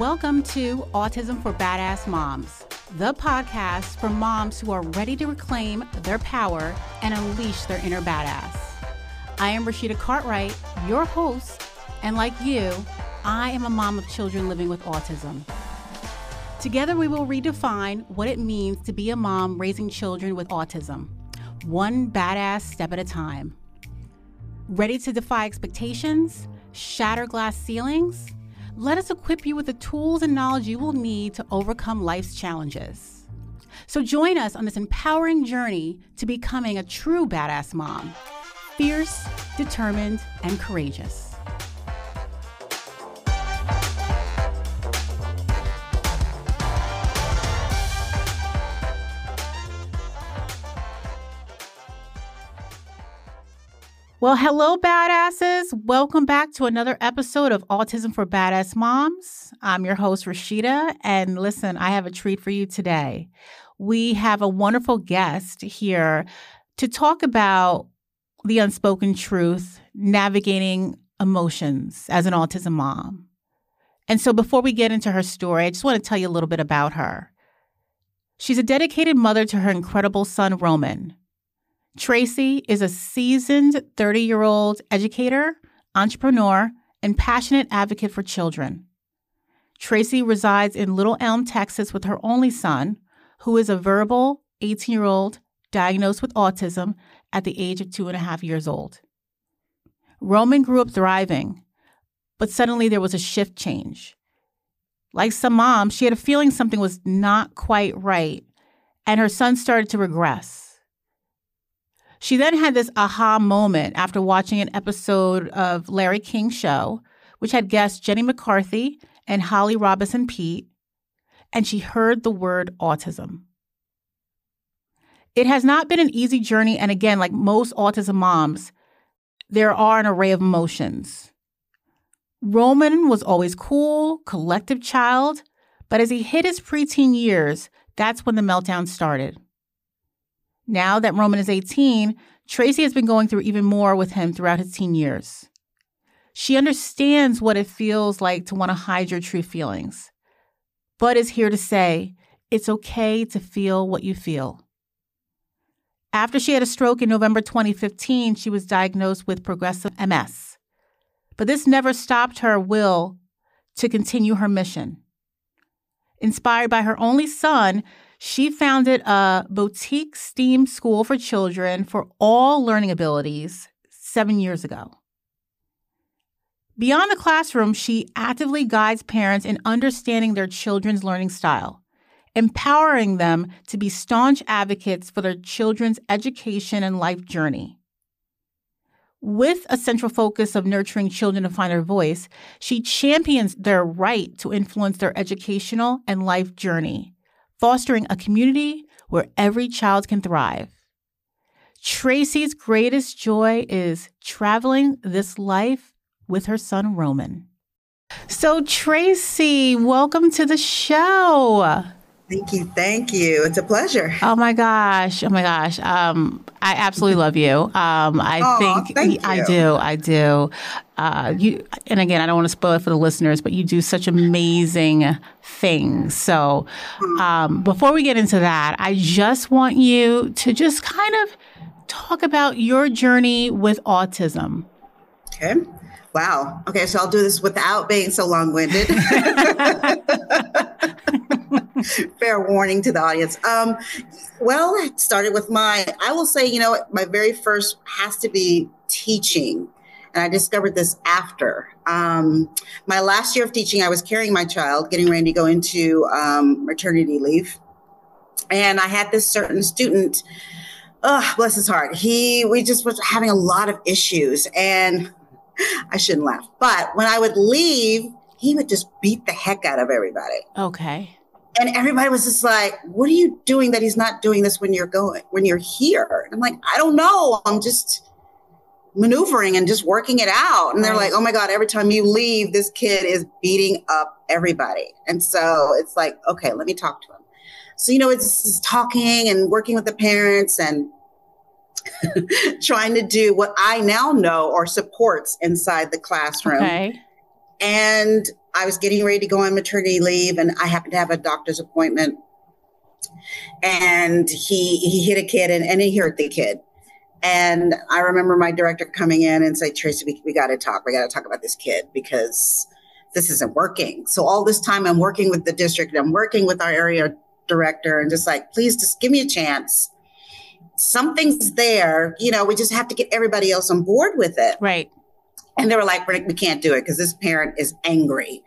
Welcome to Autism for Badass Moms, the podcast for moms who are ready to reclaim their power and unleash their inner badass. I am Rashida Cartwright, your host, and like you, I am a mom of children living with autism. Together, we will redefine what it means to be a mom raising children with autism, one badass step at a time. Ready to defy expectations, shatter glass ceilings? Let us equip you with the tools and knowledge you will need to overcome life's challenges. So join us on this empowering journey to becoming a true badass mom fierce, determined, and courageous. Well, hello, badasses. Welcome back to another episode of Autism for Badass Moms. I'm your host, Rashida. And listen, I have a treat for you today. We have a wonderful guest here to talk about the unspoken truth, navigating emotions as an autism mom. And so, before we get into her story, I just want to tell you a little bit about her. She's a dedicated mother to her incredible son, Roman. Tracey is a seasoned 30 year old educator, entrepreneur, and passionate advocate for children. Tracey resides in Little Elm, Texas with her only son, who is a verbal 18 year old diagnosed with autism at the age of two and a half years old. Roman grew up thriving, but suddenly there was a shift change. Like some moms, she had a feeling something was not quite right, and her son started to regress. She then had this aha moment after watching an episode of Larry King's show, which had guests Jenny McCarthy and Holly Robinson Peete, and she heard the word autism. It has not been an easy journey, and again, like most autism moms, there are an array of emotions. Roman was always cool, collective child, but as he hit his preteen years, that's when the meltdown started. Now that Roman is 18, Tracey has been going through even more with him throughout his teen years. She understands what it feels like to want to hide your true feelings, but is here to say it's okay to feel what you feel. After she had a stroke in November 2015, she was diagnosed with progressive MS. But this never stopped her will to continue her mission. Inspired by her only son, she founded a boutique STEAM school for children for all learning abilities seven years ago. Beyond the classroom, she actively guides parents in understanding their children's learning style, empowering them to be staunch advocates for their children's education and life journey. With a central focus of nurturing children to find their voice, she champions their right to influence their educational and life journey fostering a community where every child can thrive. Tracey's greatest joy is traveling this life with her son Roman. So, Tracey, welcome to the show. Thank you. Thank you. It's a pleasure. Oh my gosh. Oh my gosh. Um, I absolutely love you. Um, I think I do. I do. Uh, you and again, I don't want to spoil it for the listeners, but you do such amazing things. So, hmm. um, before we get into that, I just want you to just kind of talk about your journey with autism. Okay. Wow. Okay, so I'll do this without being so long winded. Fair warning to the audience. Um, well, it started with my, I will say, you know, my very first has to be teaching. And I discovered this after. Um, my last year of teaching, I was carrying my child, getting ready to go into um, maternity leave. And I had this certain student, oh, bless his heart. He, we just was having a lot of issues. And I shouldn't laugh. But when I would leave, he would just beat the heck out of everybody. Okay. And everybody was just like, what are you doing that he's not doing this when you're going, when you're here? And I'm like, I don't know. I'm just maneuvering and just working it out. And they're like, oh my God, every time you leave, this kid is beating up everybody. And so it's like, okay, let me talk to him. So, you know, it's, it's talking and working with the parents and trying to do what I now know are supports inside the classroom. Okay. And I was getting ready to go on maternity leave, and I happened to have a doctor's appointment. And he he hit a kid, and, and he hurt the kid. And I remember my director coming in and say, Tracey, we, we got to talk. We got to talk about this kid because this isn't working. So all this time I'm working with the district, I'm working with our area director and just like, please just give me a chance. Something's there, you know, we just have to get everybody else on board with it. Right. And they were like, we can't do it because this parent is angry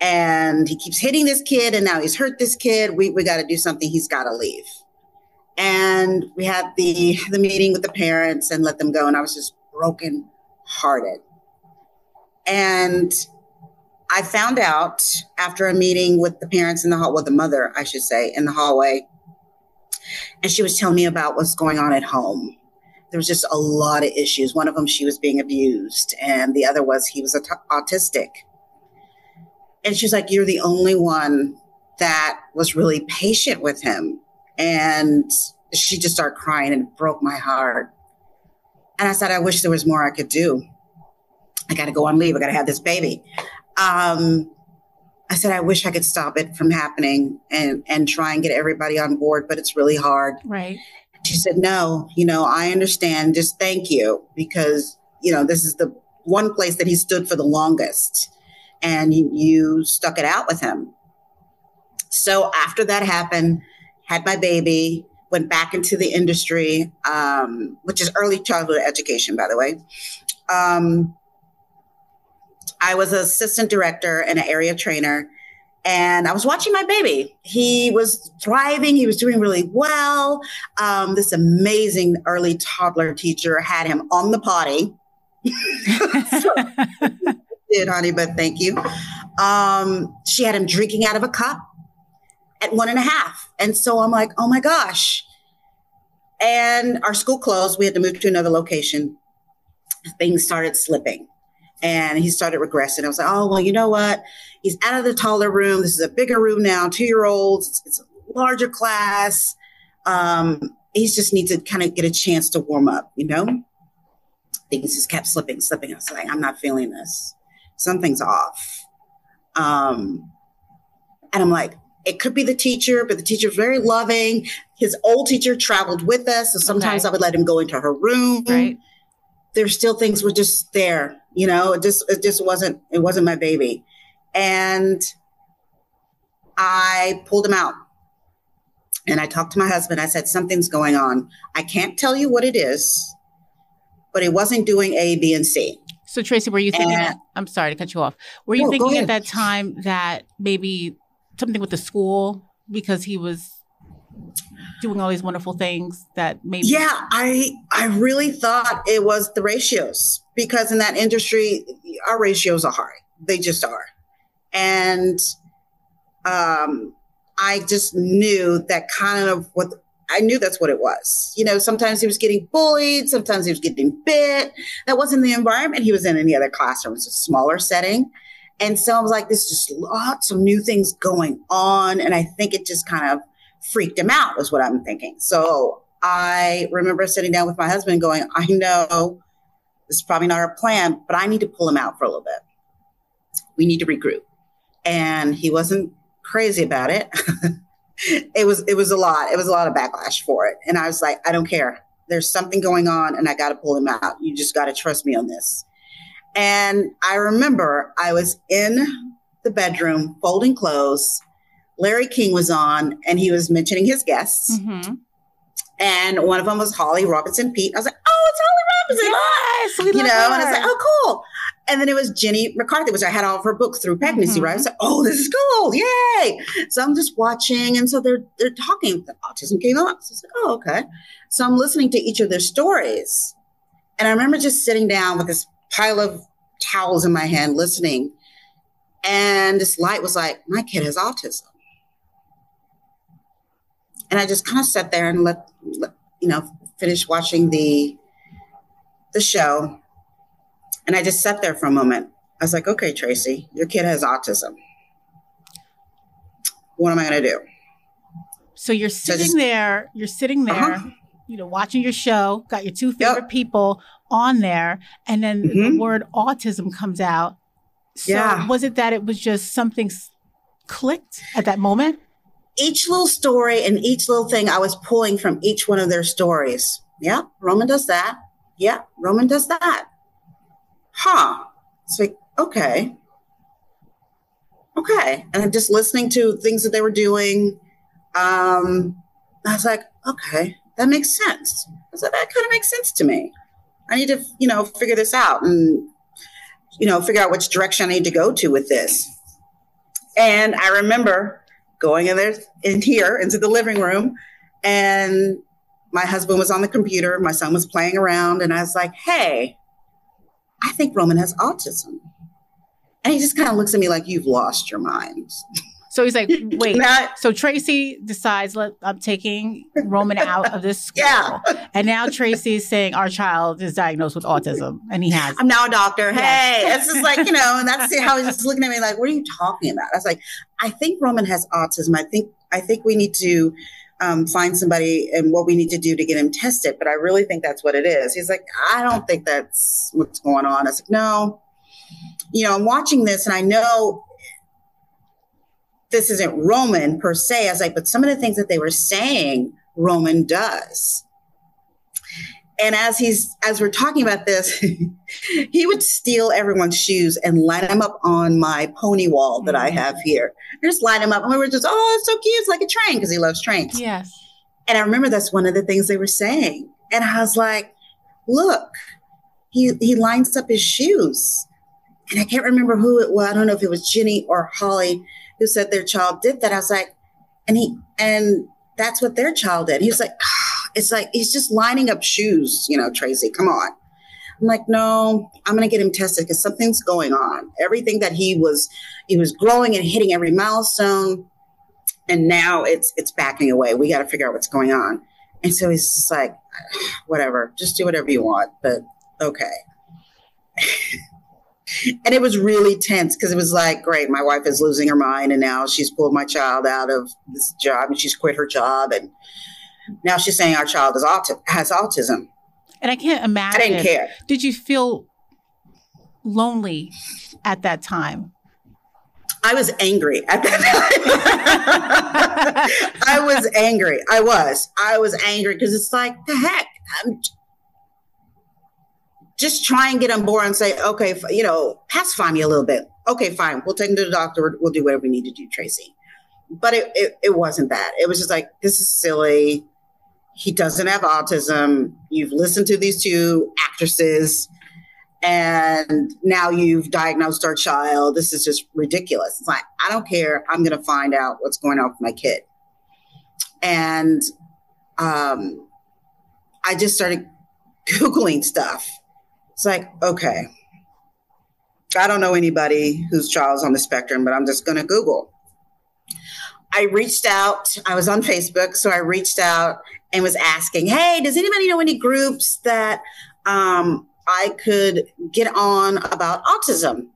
and he keeps hitting this kid and now he's hurt this kid. We, we got to do something. He's got to leave. And we had the, the meeting with the parents and let them go. And I was just broken hearted. And I found out after a meeting with the parents in the hall, with the mother, I should say, in the hallway, and she was telling me about what's going on at home. There was just a lot of issues. One of them, she was being abused, and the other was he was autistic. And she's like, You're the only one that was really patient with him. And she just started crying and it broke my heart. And I said, I wish there was more I could do. I got to go on leave. I got to have this baby. Um, I said, I wish I could stop it from happening and, and try and get everybody on board, but it's really hard. Right. She said, No, you know, I understand. Just thank you because, you know, this is the one place that he stood for the longest and you, you stuck it out with him. So after that happened, had my baby, went back into the industry, um, which is early childhood education, by the way. Um, I was an assistant director and an area trainer. And I was watching my baby. He was thriving. He was doing really well. Um, this amazing early toddler teacher had him on the potty. did, honey, but thank you. Um, she had him drinking out of a cup at one and a half. And so I'm like, oh my gosh. And our school closed. We had to move to another location. Things started slipping and he started regressing. I was like, oh, well, you know what? He's out of the taller room. This is a bigger room now, two year olds. It's, it's, a larger class. Um, he just needs to kind of get a chance to warm up, you know? Things just kept slipping, slipping. I was like, I'm not feeling this. Something's off. Um, and I'm like, it could be the teacher, but the teacher's very loving. His old teacher traveled with us. So sometimes okay. I would let him go into her room. Right. There's still things were just there you know, it just it just wasn't it wasn't my baby. And I pulled him out. And I talked to my husband. I said, something's going on. I can't tell you what it is, but it wasn't doing A, B, and C. So Tracey, were you thinking? And, that, I'm sorry to cut you off. Were you no, thinking at that time that maybe something with the school because he was doing all these wonderful things that maybe? Yeah, I I really thought it was the ratios because in that industry, our ratios are high. They just are. And um, I just knew that kind of what I knew that's what it was. You know, sometimes he was getting bullied, sometimes he was getting bit. That wasn't the environment he was in in the other classroom. It was a smaller setting. And so I was like, there's just lots of new things going on. And I think it just kind of freaked him out, was what I'm thinking. So I remember sitting down with my husband going, I know this is probably not our plan, but I need to pull him out for a little bit. We need to regroup. And he wasn't crazy about it. it was it was a lot. It was a lot of backlash for it. And I was like, I don't care. There's something going on and I got to pull him out. You just got to trust me on this. And I remember I was in the bedroom folding clothes. Larry King was on and he was mentioning his guests. Mm-hmm. And one of them was Holly Robinson Peete. I was like, oh, it's Holly Robinson. Yes, you know, her. and I was like, oh, cool. And then it was Jenny McCarthy, which I had all of her books through pregnancy, mm-hmm. right? I was like, oh, this is cool. Yay. So I'm just watching. And so they're they're talking. The autism came up. So I was like, oh, okay. So I'm listening to each of their stories. And I remember just sitting down with this pile of towels in my hand, listening. And this light was like, my kid has autism. And I just kind of sat there and let, let you know, finish watching the the show. And I just sat there for a moment. I was like, okay, Tracey, your kid has autism. What am I going to do? So you're sitting so just, there, you're sitting there, uh-huh. you know, watching your show, got your two favorite yep. people on there, and then mm-hmm. the word autism comes out. So yeah. was it that it was just something clicked at that moment? Each little story and each little thing I was pulling from each one of their stories. Yeah, Roman does that. Yeah, Roman does that. Huh. It's like, okay. Okay. And I'm just listening to things that they were doing. Um, I was like, okay, that makes sense. I said, that kind of makes sense to me. I need to, you know, figure this out and, you know, figure out which direction I need to go to with this. And I remember going in there in here into the living room and my husband was on the computer, my son was playing around, and I was like, hey, I think Roman has autism. And he just kind of looks at me like, you've lost your mind. So he's like, wait. Not, so Tracey decides, Let, I'm taking Roman out of this school. Yeah. And now Tracey's saying our child is diagnosed with autism and he has. I'm now a doctor. Hey, yes. it's just like, you know, and that's how he's just looking at me like, what are you talking about? I was like, I think Roman has autism. I think, I think we need to um, find somebody and what we need to do to get him tested. But I really think that's what it is. He's like, I don't think that's what's going on. I was like, no. You know, I'm watching this and I know this isn't Roman per se. I was like, but some of the things that they were saying, Roman does. And as he's as we're talking about this, he would steal everyone's shoes and line them up on my pony wall that I mm. have here. just line them up, and we were just, oh, it's so cute, it's like a train because he loves trains. Yes. And I remember that's one of the things they were saying, and I was like, look, he he lines up his shoes, and I can't remember who it was. I don't know if it was Jenny or Holly who said their child did that. I was like, and he and that's what their child did. He was like. Oh, it's like he's just lining up shoes, you know, Tracey, come on. I'm like, no, I'm going to get him tested because something's going on. Everything that he was, he was growing and hitting every milestone, and now it's it's backing away. We got to figure out what's going on. And so he's just like, whatever, just do whatever you want, but okay. and it was really tense because it was like, great, my wife is losing her mind, and now she's pulled my child out of this job, and she's quit her job, and now she's saying our child is auti- has autism. And I can't imagine. I didn't care. Did you feel lonely at that time? I was angry at that time. I was angry. I was. I was angry because it's like the heck. I'm just try and get on board and say, okay, you know, pacify me a little bit. Okay, fine. We'll take him to the doctor. We'll do whatever we need to do, Tracey. But it, it, it wasn't that. It was just like, this is silly he doesn't have autism. You've listened to these two actresses and now you've diagnosed our child. This is just ridiculous. It's like, I don't care. I'm going to find out what's going on with my kid. And um, I just started Googling stuff. It's like, okay, I don't know anybody whose child's on the spectrum, but I'm just going to Google. I reached out. I was on Facebook, so I reached out and was asking, "Hey, does anybody know any groups that um, I could get on about autism?"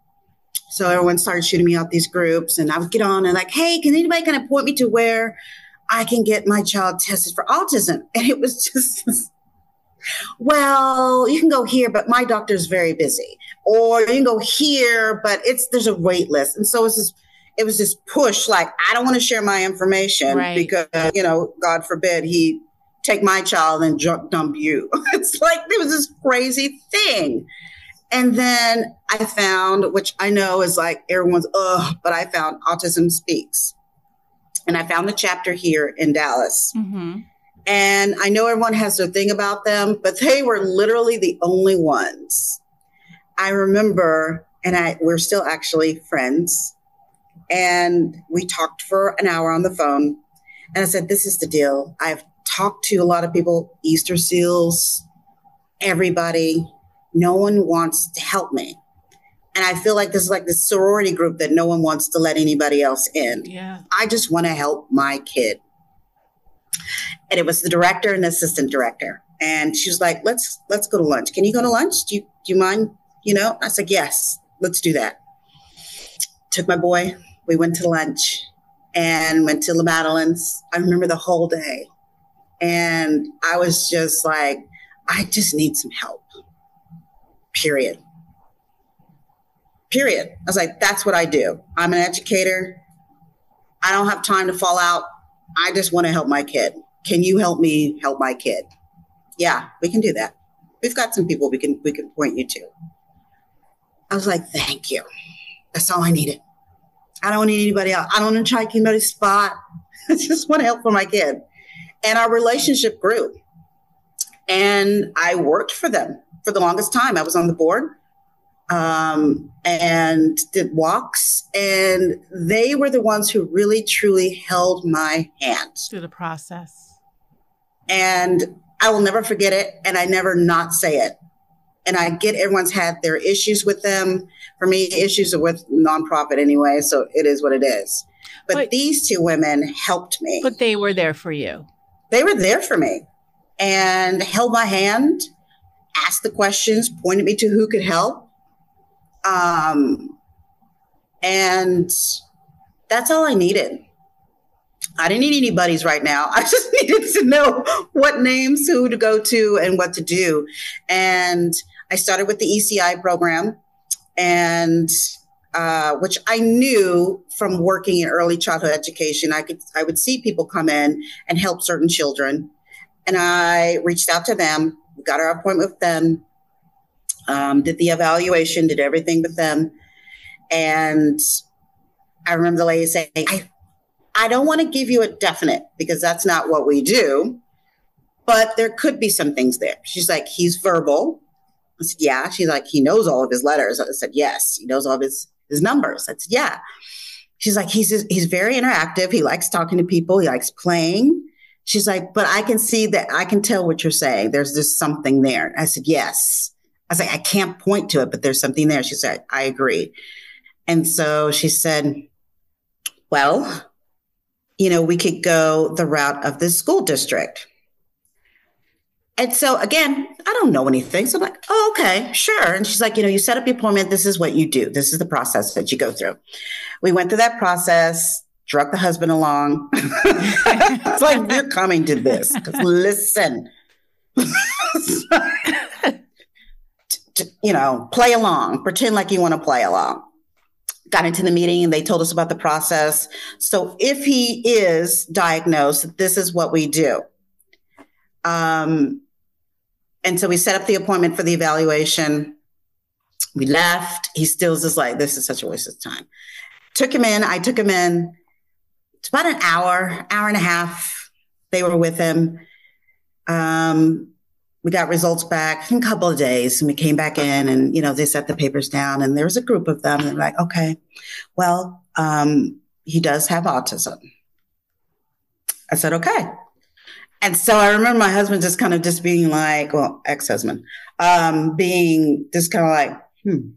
So everyone started shooting me out these groups, and I would get on and like, "Hey, can anybody kind of point me to where I can get my child tested for autism?" And it was just. Well, you can go here, but my doctor's very busy. Or you can go here, but it's there's a wait list. And so it's this it was this push like I don't want to share my information right. because you know, God forbid he take my child and dump you. it's like there was this crazy thing. And then I found, which I know is like everyone's, ugh, but I found Autism Speaks. And I found the chapter here in Dallas. Mm-hmm. And I know everyone has their thing about them, but they were literally the only ones. I remember, and I we're still actually friends. And we talked for an hour on the phone. And I said, This is the deal. I've talked to a lot of people, Easter SEALs, everybody. No one wants to help me. And I feel like this is like this sorority group that no one wants to let anybody else in. Yeah. I just want to help my kid. And it was the director and the assistant director. And she was like, let's let's go to lunch. Can you go to lunch? Do you do you mind? You know? I said, yes, let's do that. Took my boy. We went to lunch and went to La Madeleine's. I remember the whole day. And I was just like, I just need some help, period. period. I was like, that's what I do. I'm an educator. I don't have time to fall out. I just want to help my kid. Can you help me help my kid? Yeah, we can do that. We've got some people we can we can point you to. I was like, thank you. That's all I needed. I don't need anybody else. I don't want to try anybody's spot. I just want to help for my kid. And our relationship grew. And I worked for them for the longest time. I was on the board um, and did walks. And they were the ones who really, truly held my hand through the process. And I will never forget it. And I never not say it. And I get everyone's had their issues with them. For me, issues are with nonprofit anyway. So it is what it is. But, but these two women helped me. But they were there for you. They were there for me and held my hand, asked the questions, pointed me to who could help. Um, and that's all I needed. I didn't need any buddies right now. I just needed to know what names, who to go to, and what to do. And I started with the ECI program, and uh, which I knew from working in early childhood education. I could I would see people come in and help certain children, and I reached out to them, got our appointment with them, um, did the evaluation, did everything with them. And I remember the lady saying, I, I don't want to give you a definite because that's not what we do, but there could be some things there. She's like, he's verbal. I said, yeah. She's like, he knows all of his letters. I said, yes. He knows all of his, his numbers. I said, yeah. She's like, he's, he's very interactive. He likes talking to people. He likes playing. She's like, but I can see that I can tell what you're saying. There's just something there. I said, yes. I was like, I can't point to it, but there's something there. She said, I agree. And so she said, well, you know, we could go the route of the school district. And so again, I don't know anything. So I'm like, oh, okay, sure. And she's like, you know, you set up your appointment. This is what you do. This is the process that you go through. We went through that process drug the husband along. it's like you're coming to this. Listen, you know, play along, pretend like you want to play along. Got into the meeting and they told us about the process. So if he is diagnosed, this is what we do. Um, and so we set up the appointment for the evaluation. We left. He still is like, this is such a waste of time. Took him in. I took him in it's about an hour, hour and a half. They were with him. Um, we got results back in a couple of days and we came back in and, you know, they set the papers down and there was a group of them and they're like, okay, well, um, he does have autism. I said, okay. And so I remember my husband just kind of just being like, well, ex-husband, um, being just kind of like, hmm,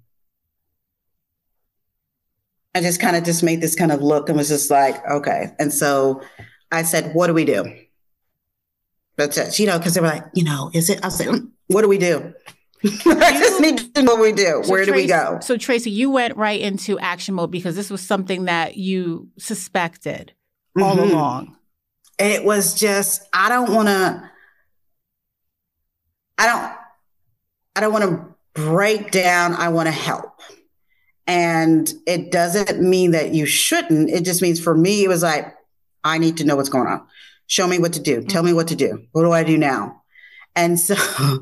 I just kind of just made this kind of look and was just like, okay. And so I said, what do we do? That's it. You know, because they were like, you know, is it? I said, mm, what do we do? I just need to know what we do. So Where Tracey, do we go? So Tracey, you went right into action mode because this was something that you suspected all mm-hmm. along. It was just, I don't want to, I don't, I don't want to break down. I want to help. And it doesn't mean that you shouldn't. It just means for me, it was like, I need to know what's going on. Show me what to do. Tell me what to do. What do I do now? And so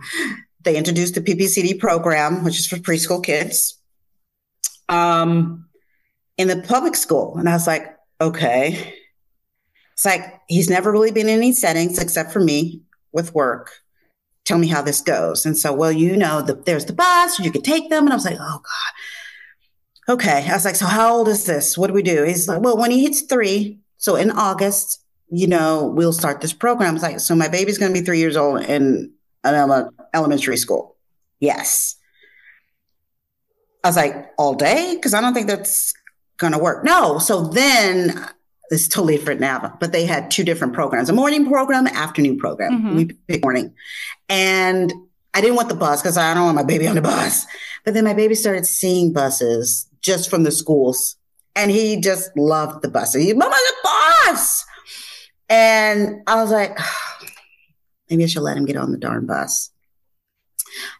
they introduced the PPCD program, which is for preschool kids, um, in the public school. And I was like, okay. It's like he's never really been in any settings except for me with work. Tell me how this goes. And so, well, you know, the, there's the bus, you could take them. And I was like, oh God okay. I was like, so how old is this? What do we do? He's like, well, when he hits three, so in August, you know, we'll start this program. I was like, so my baby's going to be three years old in an elementary school. Yes. I was like, all day? Because I don't think that's going to work. No. So then it's totally different now, but they had two different programs a morning program, afternoon program. Mm-hmm. We picked morning. And I didn't want the bus because I don't want my baby on the bus. But then my baby started seeing buses just from the schools. And he just loved the bus. He, Mama, the bus. And I was like, maybe I should let him get on the darn bus.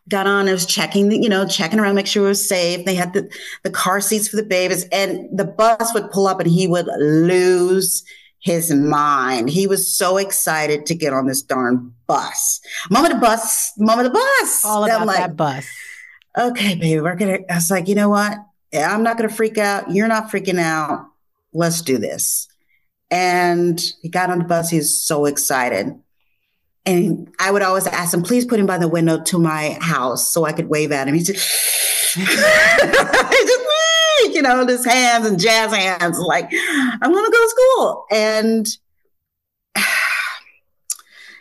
got on, I was checking, you know, checking around, make sure it was safe. They had the, the car seats for the babies and the bus would pull up and he would lose his mind. He was so excited to get on this darn bus. Mama the bus, mama the bus. All about like, that bus. Okay, baby, we're gonna. I was like, you know what? I'm not gonna freak out. You're not freaking out. Let's do this. And he got on the bus. He's so excited. And I would always ask him, please put him by the window to my house so I could wave at him. He just, he just you know, his hands and jazz hands, like, I want to go to school. And,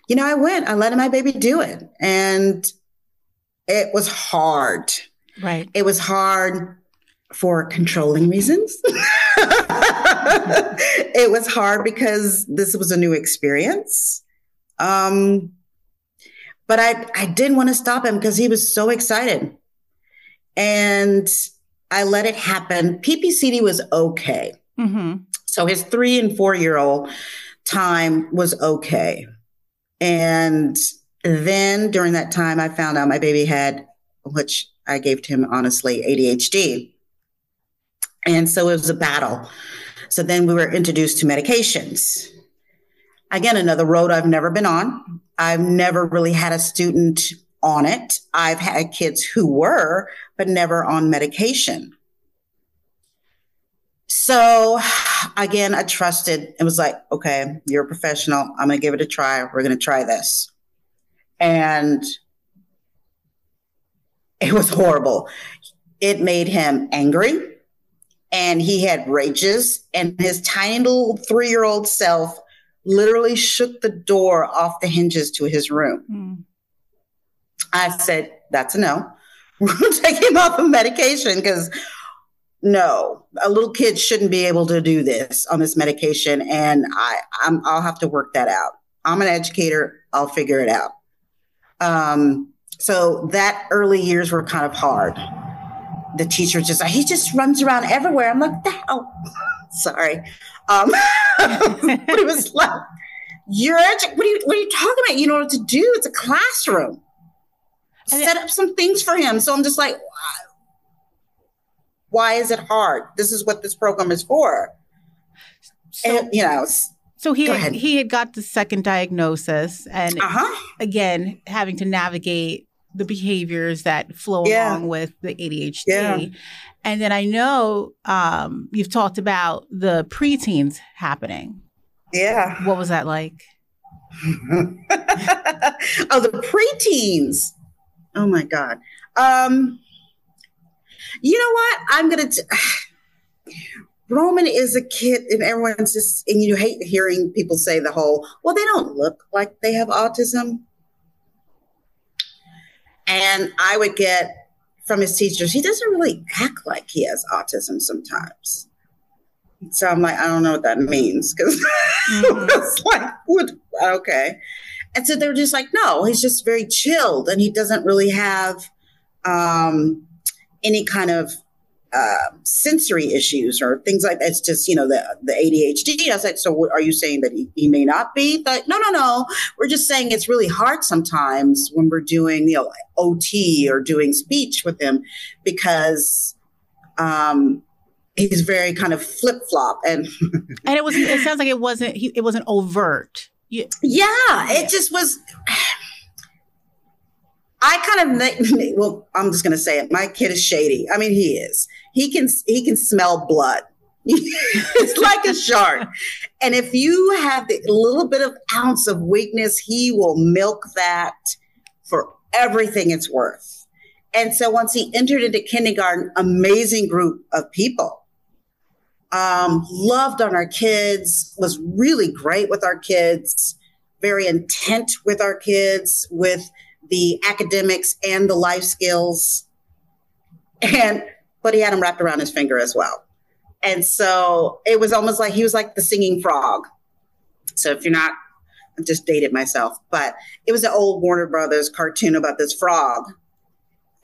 you know, I went, I let my baby do it. And it was hard. Right. It was hard for controlling reasons. it was hard because this was a new experience. Um, but I, I didn't want to stop him because he was so excited. And I let it happen. PPCD was okay. Mm-hmm. So his three and four year old time was okay. And then during that time, I found out my baby had, which I gave to him honestly, ADHD. And so it was a battle. So then we were introduced to medications. Again, another road I've never been on. I've never really had a student on it. I've had kids who were, but never on medication. So again, I trusted. It was like, okay, you're a professional. I'm going to give it a try. We're going to try this. And it was horrible. It made him angry and he had rages and his tiny little three year old self literally shook the door off the hinges to his room. Mm. I said, that's a no. We're going to take him off of medication because no, a little kid shouldn't be able to do this on this medication. And I, I'm, I'll have to work that out. I'm an educator. I'll figure it out. Um, so that early years were kind of hard. The teacher just like, he just runs around everywhere. I'm like, oh, sorry. Um, but it was like, you're what are you what are you talking about? You know what to do? It's a classroom set up some things for him. So I'm just like, why is it hard? This is what this program is for. So, and, you know. So he had, he had got the second diagnosis, and uh-huh. again having to navigate the behaviors that flow yeah. along with the ADHD. Yeah. And then I know um, you've talked about the preteens happening. Yeah. What was that like? oh, the preteens. Oh my God. Um, you know what? I'm gonna. T- Roman is a kid, and everyone's just, and you hate hearing people say the whole, well, they don't look like they have autism. And I would get from his teachers, he doesn't really act like he has autism sometimes. So I'm like, I don't know what that means because mm-hmm. it's like, what? Okay. And so they're just like, no, he's just very chilled and he doesn't really have um, any kind of uh, sensory issues or things like that. It's just, you know, the, the ADHD. I was like, so are you saying that he, he may not be? But no, no, no. We're just saying it's really hard sometimes when we're doing, you know, OT or doing speech with him because um, he's very kind of flip flop and and it was it sounds like it wasn't he, it wasn't overt yeah, yeah, it just was. I kind of well, I'm just going to say it. My kid is shady. I mean, he is. He can he can smell blood. it's like a shark. And if you have a little bit of ounce of weakness, he will milk that for everything it's worth. And so once he entered into kindergarten, amazing group of people um, loved on our kids, was really great with our kids, very intent with our kids, with the academics and the life skills. And, but he had them wrapped around his finger as well. And so it was almost like he was like the singing frog. So if you're not, I just dated myself, but it was an old Warner Brothers cartoon about this frog.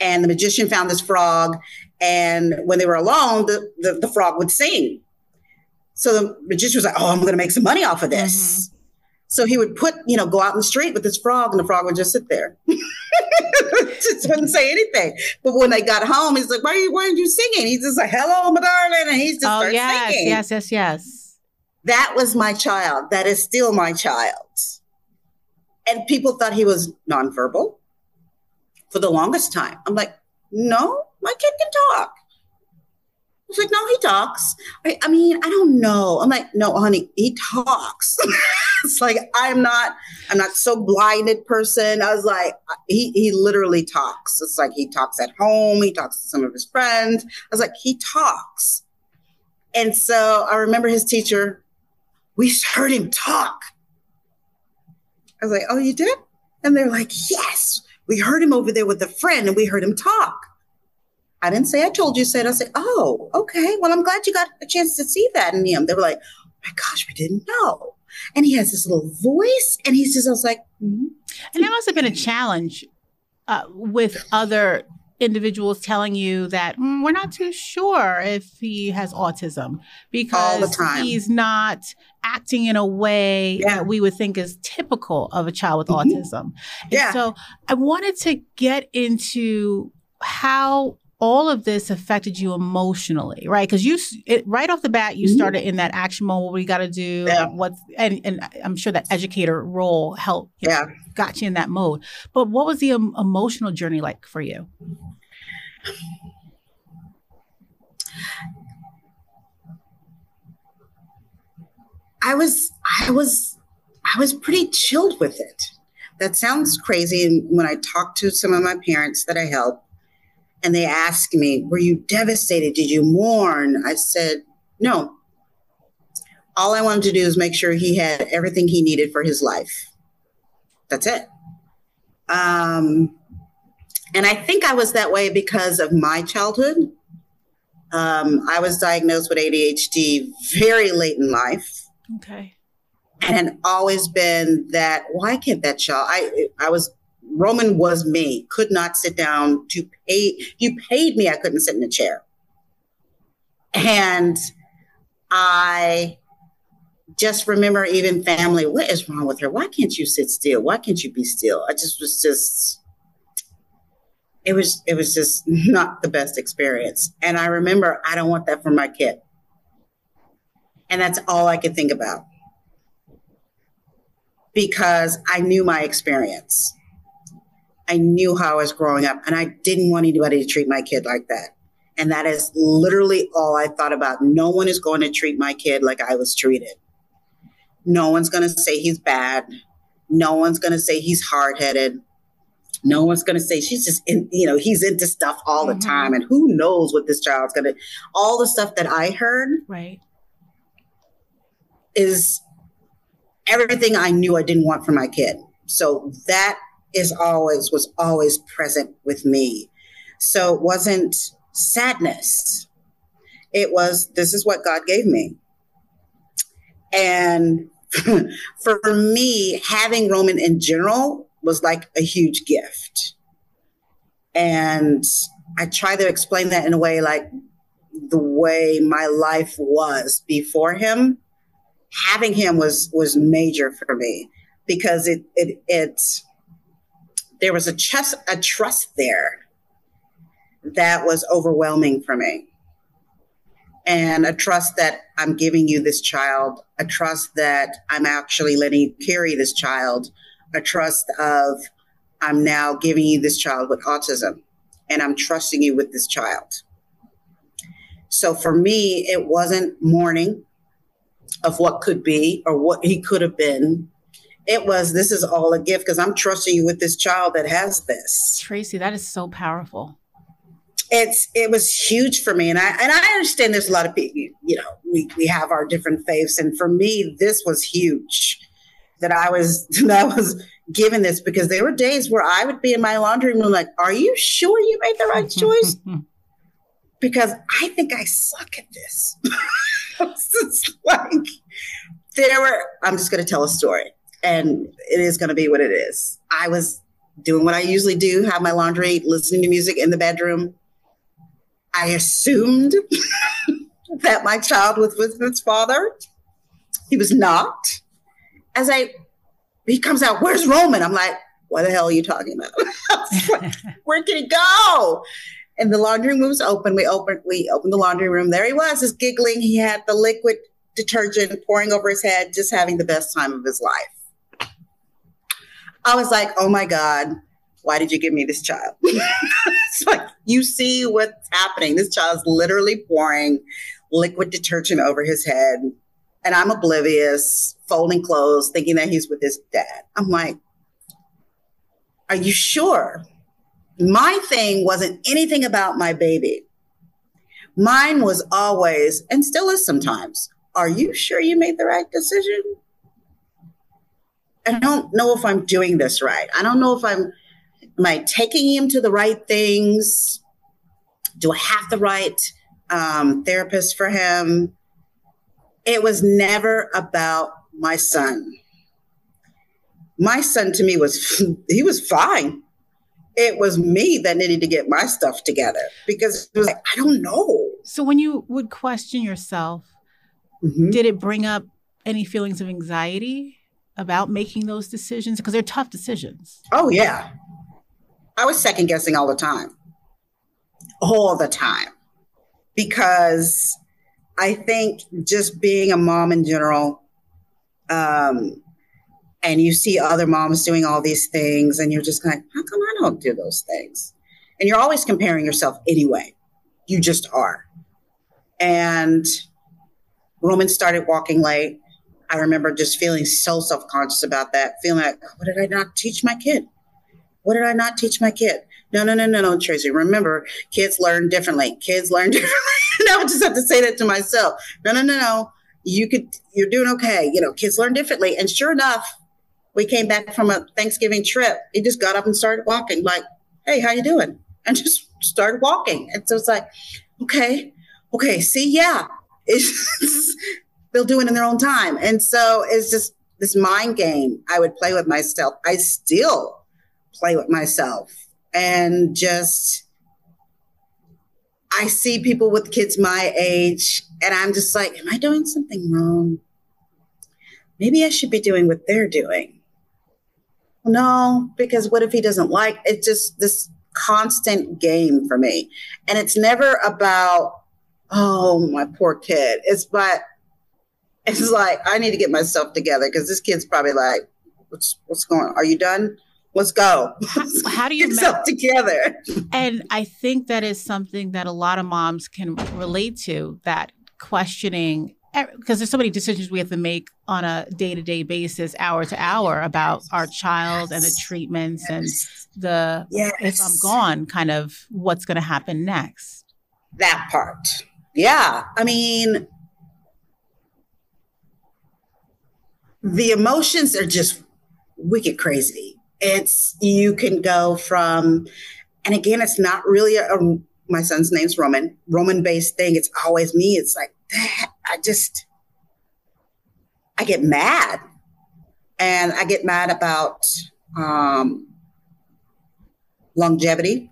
And the magician found this frog and when they were alone, the, the, the frog would sing. So the magician was like, Oh, I'm going to make some money off of this. Mm-hmm. So he would put, you know, go out in the street with this frog, and the frog would just sit there, just wouldn't say anything. But when they got home, he's like, "Why are you? Why aren't you singing?" He's just like, "Hello, my darling," and he's just oh yes, singing. yes, yes, yes. That was my child. That is still my child. And people thought he was nonverbal for the longest time. I'm like, no, my kid can talk. Was like, no, he talks. I, I, mean, I don't know. I'm like, no, honey, he talks. it's like I'm not, I'm not so blinded person. I was like, he he literally talks. It's like he talks at home, he talks to some of his friends. I was like, he talks. And so I remember his teacher, we heard him talk. I was like, oh, you did? And they're like, yes, we heard him over there with a friend and we heard him talk. I didn't say I told you said. I said, oh, okay. Well, I'm glad you got a chance to see that in him. They were like, oh my gosh, we didn't know. And he has this little voice, and he's just, I was like, mm-hmm. and that must have been a challenge uh, with other individuals telling you that mm, we're not too sure if he has autism because he's not acting in a way yeah. that we would think is typical of a child with mm-hmm. autism. Yeah. so I wanted to get into how all of this affected you emotionally, right? Because you, it, right off the bat, you mm-hmm. started in that action mode. What we got to do? Yeah. What's and and I'm sure that educator role helped. Yeah. Know, got you in that mode. But what was the um, emotional journey like for you? I was, I was, I was pretty chilled with it. That sounds crazy. And when I talked to some of my parents that I help, and they asked me, Were you devastated? Did you mourn? I said, No. All I wanted to do is make sure he had everything he needed for his life. That's it. Um, and I think I was that way because of my childhood. Um, I was diagnosed with ADHD very late in life. Okay. And always been that, why can't that child? I I was Roman was me, could not sit down to pay. You paid me, I couldn't sit in a chair. And I just remember even family, what is wrong with her? Why can't you sit still? Why can't you be still? I just was just it was it was just not the best experience. And I remember I don't want that for my kid. And that's all I could think about. Because I knew my experience. I knew how I was growing up and I didn't want anybody to treat my kid like that. And that is literally all I thought about. No one is going to treat my kid like I was treated. No one's going to say he's bad. No one's going to say he's hard headed. No one's going to say she's just, in, you know, he's into stuff all mm-hmm. the time. And who knows what this child's going to, all the stuff that I heard. Right. Is everything I knew I didn't want for my kid. So that is always was always present with me. So it wasn't sadness. It was this is what God gave me. And for me, having Roman in general was like a huge gift. And I try to explain that in a way like the way my life was before him. Having him was was major for me because it it it's there was a trust, a trust there that was overwhelming for me. And a trust that I'm giving you this child, a trust that I'm actually letting you carry this child, a trust of I'm now giving you this child with autism and I'm trusting you with this child. So for me, it wasn't mourning of what could be or what he could have been it was this is all a gift because I'm trusting you with this child that has this. Tracey, that is so powerful. It's it was huge for me, and I and I understand there's a lot of people. You know, we we have our different faiths, and for me, this was huge. That I was that I was given this because there were days where I would be in my laundry room like, "Are you sure you made the right choice?" because I think I suck at this. it's like there were. I'm just going to tell a story and it is going to be what it is. I was doing what I usually do, have my laundry, listening to music in the bedroom. I assumed that my child was with his father. He was not. As I he comes out, where's Roman? I'm like, what the hell are you talking about? like, Where can he go? And the laundry room was open. We opened we opened the laundry room. There he was, just giggling. He had the liquid detergent pouring over his head, just having the best time of his life. I was like, oh my God, why did you give me this child? it's like you see what's happening. This child's literally pouring liquid detergent over his head. And I'm oblivious, folding clothes, thinking that he's with his dad. I'm like, are you sure? My thing wasn't anything about my baby. Mine was always, and still is sometimes, are you sure you made the right decision? I don't know if I'm doing this right. I don't know if I'm, am I taking him to the right things? Do I have the right um, therapist for him? It was never about my son. My son to me was, he was fine it was me that needed to get my stuff together because it was like, I don't know. So when you would question yourself, mm-hmm. did it bring up any feelings of anxiety about making those decisions? Because they're tough decisions. Oh, yeah. I was second guessing all the time, all the time, because I think just being a mom in general, um, and you see other moms doing all these things and you're just like how come i don't do those things and you're always comparing yourself anyway you just are and roman started walking late i remember just feeling so self-conscious about that feeling like what did i not teach my kid what did i not teach my kid no no no no no tracey remember kids learn differently kids learn differently and i just have to say that to myself no no no no you could you're doing okay you know kids learn differently and sure enough we came back from a Thanksgiving trip. He just got up and started walking, like, "Hey, how you doing?" And just started walking. And so it's like, okay, okay, see, yeah, it's, they'll do it in their own time. And so it's just this mind game I would play with myself. I still play with myself and just I see people with kids my age, and I'm just like, am I doing something wrong? Maybe I should be doing what they're doing. No, because what if he doesn't like it's just this constant game for me. And it's never about, oh, my poor kid. It's but it's like I need to get myself together because this kid's probably like, what's what's going on? Are you done? Let's go. How, do you get yourself together? And I think that is something that a lot of moms can relate to that questioning eh, because there's so many decisions we have to make on a day-to-day basis hour to hour about our child and the treatments yes. and the yes. if i'm gone kind of what's going to happen next that part yeah i mean the emotions are just wicked crazy it's you can go from and again it's not really a, a my son's name's roman roman based thing it's always me it's like that I just, I get mad. And I get mad about um, longevity.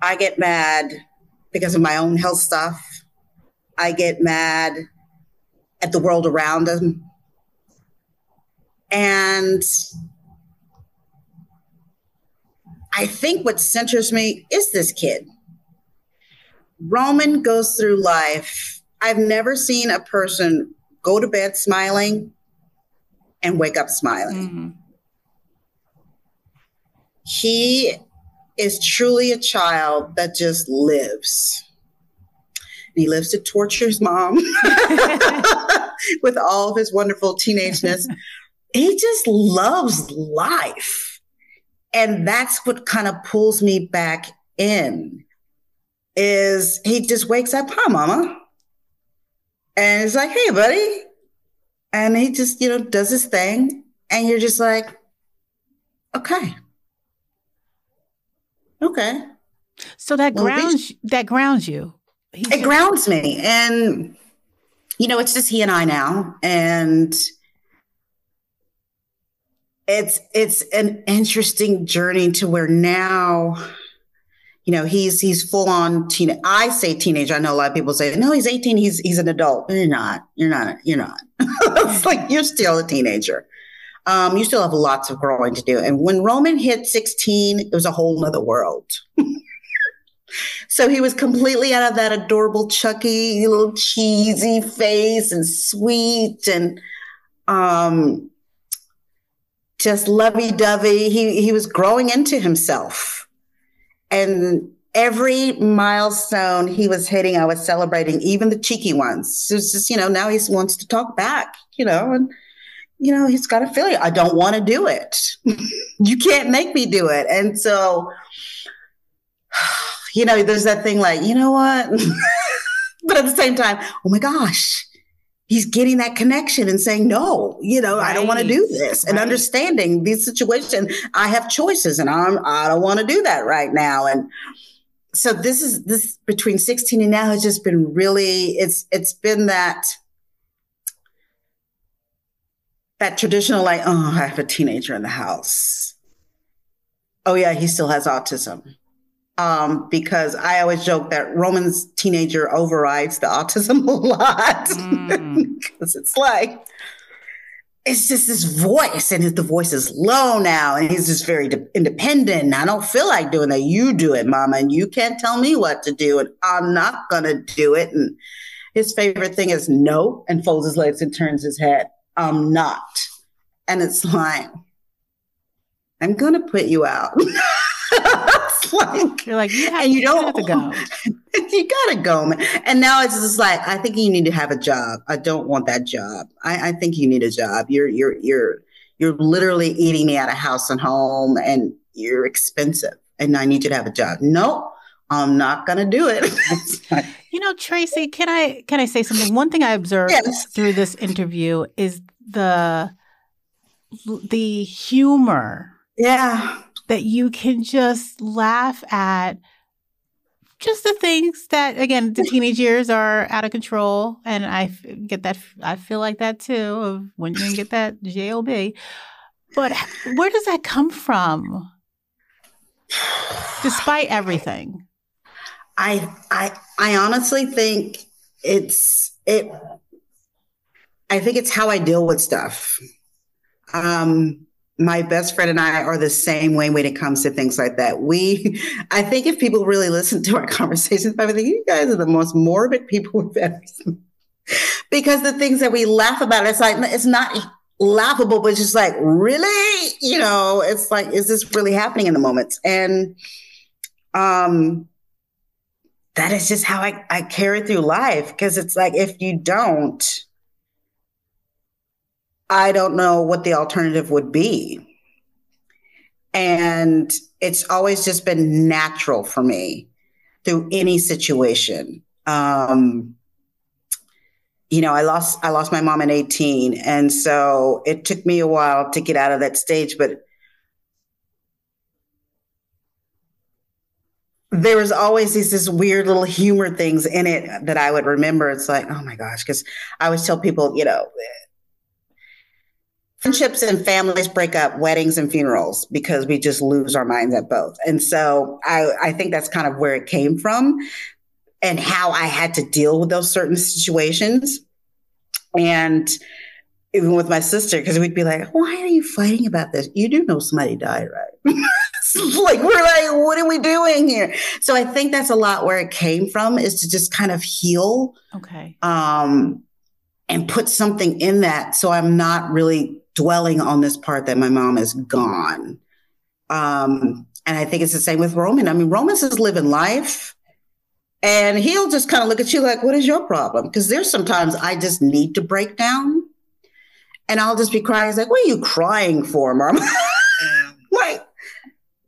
I get mad because of my own health stuff. I get mad at the world around them. And I think what centers me is this kid. Roman goes through life. I've never seen a person go to bed smiling and wake up smiling. Mm-hmm. He is truly a child that just lives. He lives to torture his mom with all of his wonderful teenageness. he just loves life. And that's what kind of pulls me back in is he just wakes up, hi, mama. And he's like, hey, buddy. And he just, you know, does his thing. And you're just like, okay. Okay. So that well, grounds that grounds you. He's it grounds me. And you know, it's just he and I now. And it's it's an interesting journey to where now you know, he's he's full on teen. I say teenage. I know a lot of people say, no, he's 18. He's he's an adult. You're not. You're not. You're not. it's like you're still a teenager. Um, you still have lots of growing to do. And when Roman hit 16, it was a whole nother world. so he was completely out of that adorable Chucky little cheesy face and sweet and um, just lovey-dovey. He he was growing into himself. And every milestone he was hitting, I was celebrating, even the cheeky ones. It's just, you know, now he wants to talk back, you know, and you know, he's got a feeling I don't want to do it. you can't make me do it. And so, you know, there's that thing like, you know what? but at the same time, oh my gosh, he's getting that connection and saying, no, you know, right. I don't want to do this right. and understanding these situations. I have choices and I'm, I don't want to do that right now. And so this is this between 16 and now has just been really, it's, it's been that, that traditional, like, oh, I have a teenager in the house. Oh, yeah, he still has autism. Um, because I always joke that Roman's teenager overrides the autism a lot. Because mm. it's like, it's just this voice, and the voice is low now, and he's just very de- independent. I don't feel like doing that. You do it, mama, and you can't tell me what to do, and I'm not gonna do it. And his favorite thing is no, and folds his legs and turns his head. I'm not. And it's like, I'm going to put you out. like, you're like, you have, and you don't have to go. you gotta go, man. And now it's just like, I think you need to have a job. I don't want that job. I, I think you need a job. You're, you're, you're, you're literally eating me out of house and home, and you're expensive. And I need you to have a job. No, I'm not gonna do it. you know, Tracey, can I can I say something? One thing I observed yes. through this interview is the the humor. Yeah. That you can just laugh at just the things that again the teenage years are out of control. And i get that i feel like that too of when you get that job but where does that come from? Despite everything. I i i honestly think it's it i think it's how i deal with stuff. Um, my best friend and I are the same way when it comes to things like that. We, I think if people really listen to our conversations, I think you guys are the most morbid people we've ever seen. because the things that we laugh about, it's like, it's not laughable, but it's just like, really? You know, it's like, is this really happening in the moments? And, um, that is just how I, I carry through life. Cause it's like, if you don't, I don't know what the alternative would be. And it's always just been natural for me through any situation. Um, you know, I lost I lost my mom at 18, and so it took me a while to get out of that stage, but there was always these this weird little humor things in it that I would remember. It's like, oh my gosh, because I always tell people, you know, friendships and families break up, weddings and funerals, because we just lose our minds at both. And so I, I think that's kind of where it came from and how I had to deal with those certain situations. And even with my sister, because we'd be like, why are you fighting about this? You do know somebody died, right? like we're like, what are we doing here? So I think that's a lot where it came from is to just kind of heal. Okay. Um, and put something in that so I'm not really dwelling on this part that my mom is gone. Um, and I think it's the same with Roman. I mean, Roman's is living life. And he'll just kind of look at you like, what is your problem? Because there's sometimes I just need to break down. And I'll just be crying. He's like, what are you crying for, mom? like,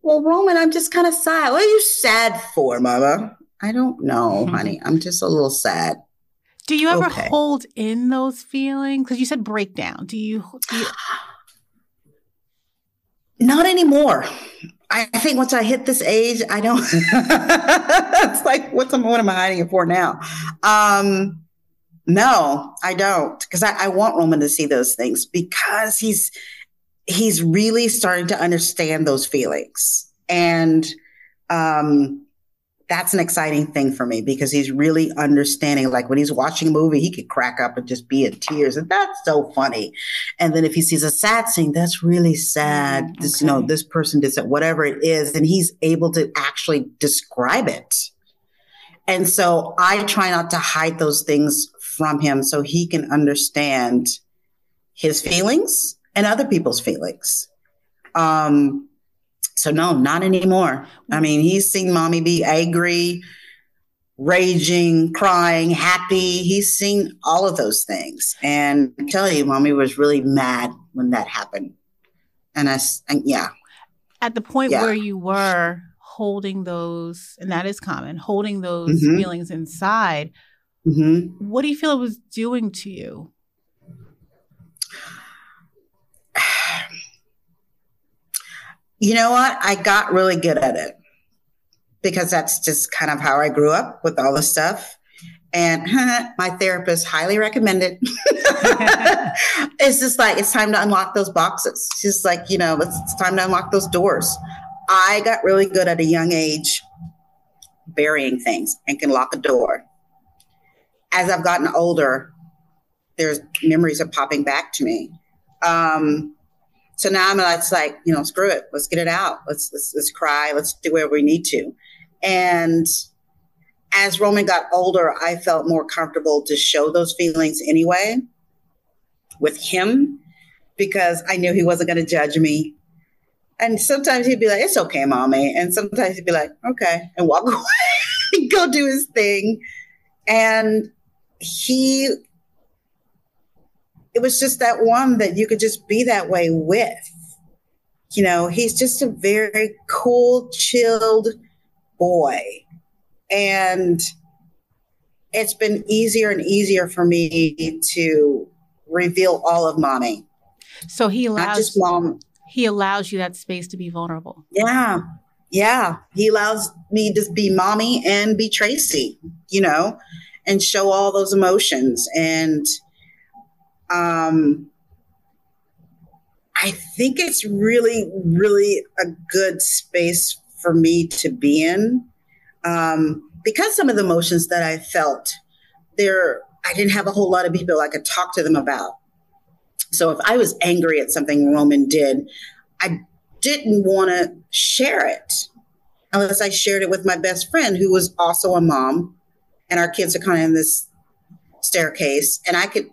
well, Roman, I'm just kind of sad. What are you sad for, mama? I don't know, mm-hmm. honey. I'm just a little sad. Do you ever okay. hold in those feelings? Because you said breakdown. Do you, do you? Not anymore. I think once I hit this age, I don't. it's like, what's what am I hiding it for now? Um, no, I don't, because I, I want Roman to see those things because he's he's really starting to understand those feelings, and um, that's an exciting thing for me because he's really understanding. Like when he's watching a movie, he could crack up and just be in tears, and that's so funny. And then if he sees a sad scene, that's really sad. Okay. This, you know, this person did that, whatever it is, and he's able to actually describe it. And so I try not to hide those things from him so he can understand his feelings and other people's feelings. Um, so no, not anymore. I mean, he's seen mommy be angry, raging, crying, happy. He's seen all of those things. And I tell you, mommy was really mad when that happened. And I, and yeah. At the point yeah. where you were holding those, and that is common, holding those mm-hmm. feelings inside, mm-hmm. what do you feel it was doing to you? You know what? I got really good at it because that's just kind of how I grew up with all the stuff. And my therapist highly recommended. it's just like it's time to unlock those boxes. She's like, you know, it's, it's time to unlock those doors. I got really good at a young age burying things and can lock a door. As I've gotten older, there's memories are popping back to me. Um, so now I'm it's like, you know, screw it. Let's get it out. Let's, let's, let's cry. Let's do whatever we need to. And as Roman got older, I felt more comfortable to show those feelings anyway with him because I knew he wasn't going to judge me. And sometimes he'd be like, it's okay, mommy. And sometimes he'd be like, okay, and walk away, go do his thing. And he it was just that one that you could just be that way with. You know, he's just a very cool, chilled boy. And it's been easier and easier for me to reveal all of mommy. So he allows Not just mom. He allows you that space to be vulnerable. Yeah. Yeah. He allows me to be mommy and be Tracey, you know, and show all those emotions. And um, I think it's really, really a good space for me to be in um, because some of the emotions that I felt there, I didn't have a whole lot of people I could talk to them about. So if I was angry at something Roman did, I didn't want to share it unless I shared it with my best friend who was also a mom. And our kids are kind of in this staircase, and I could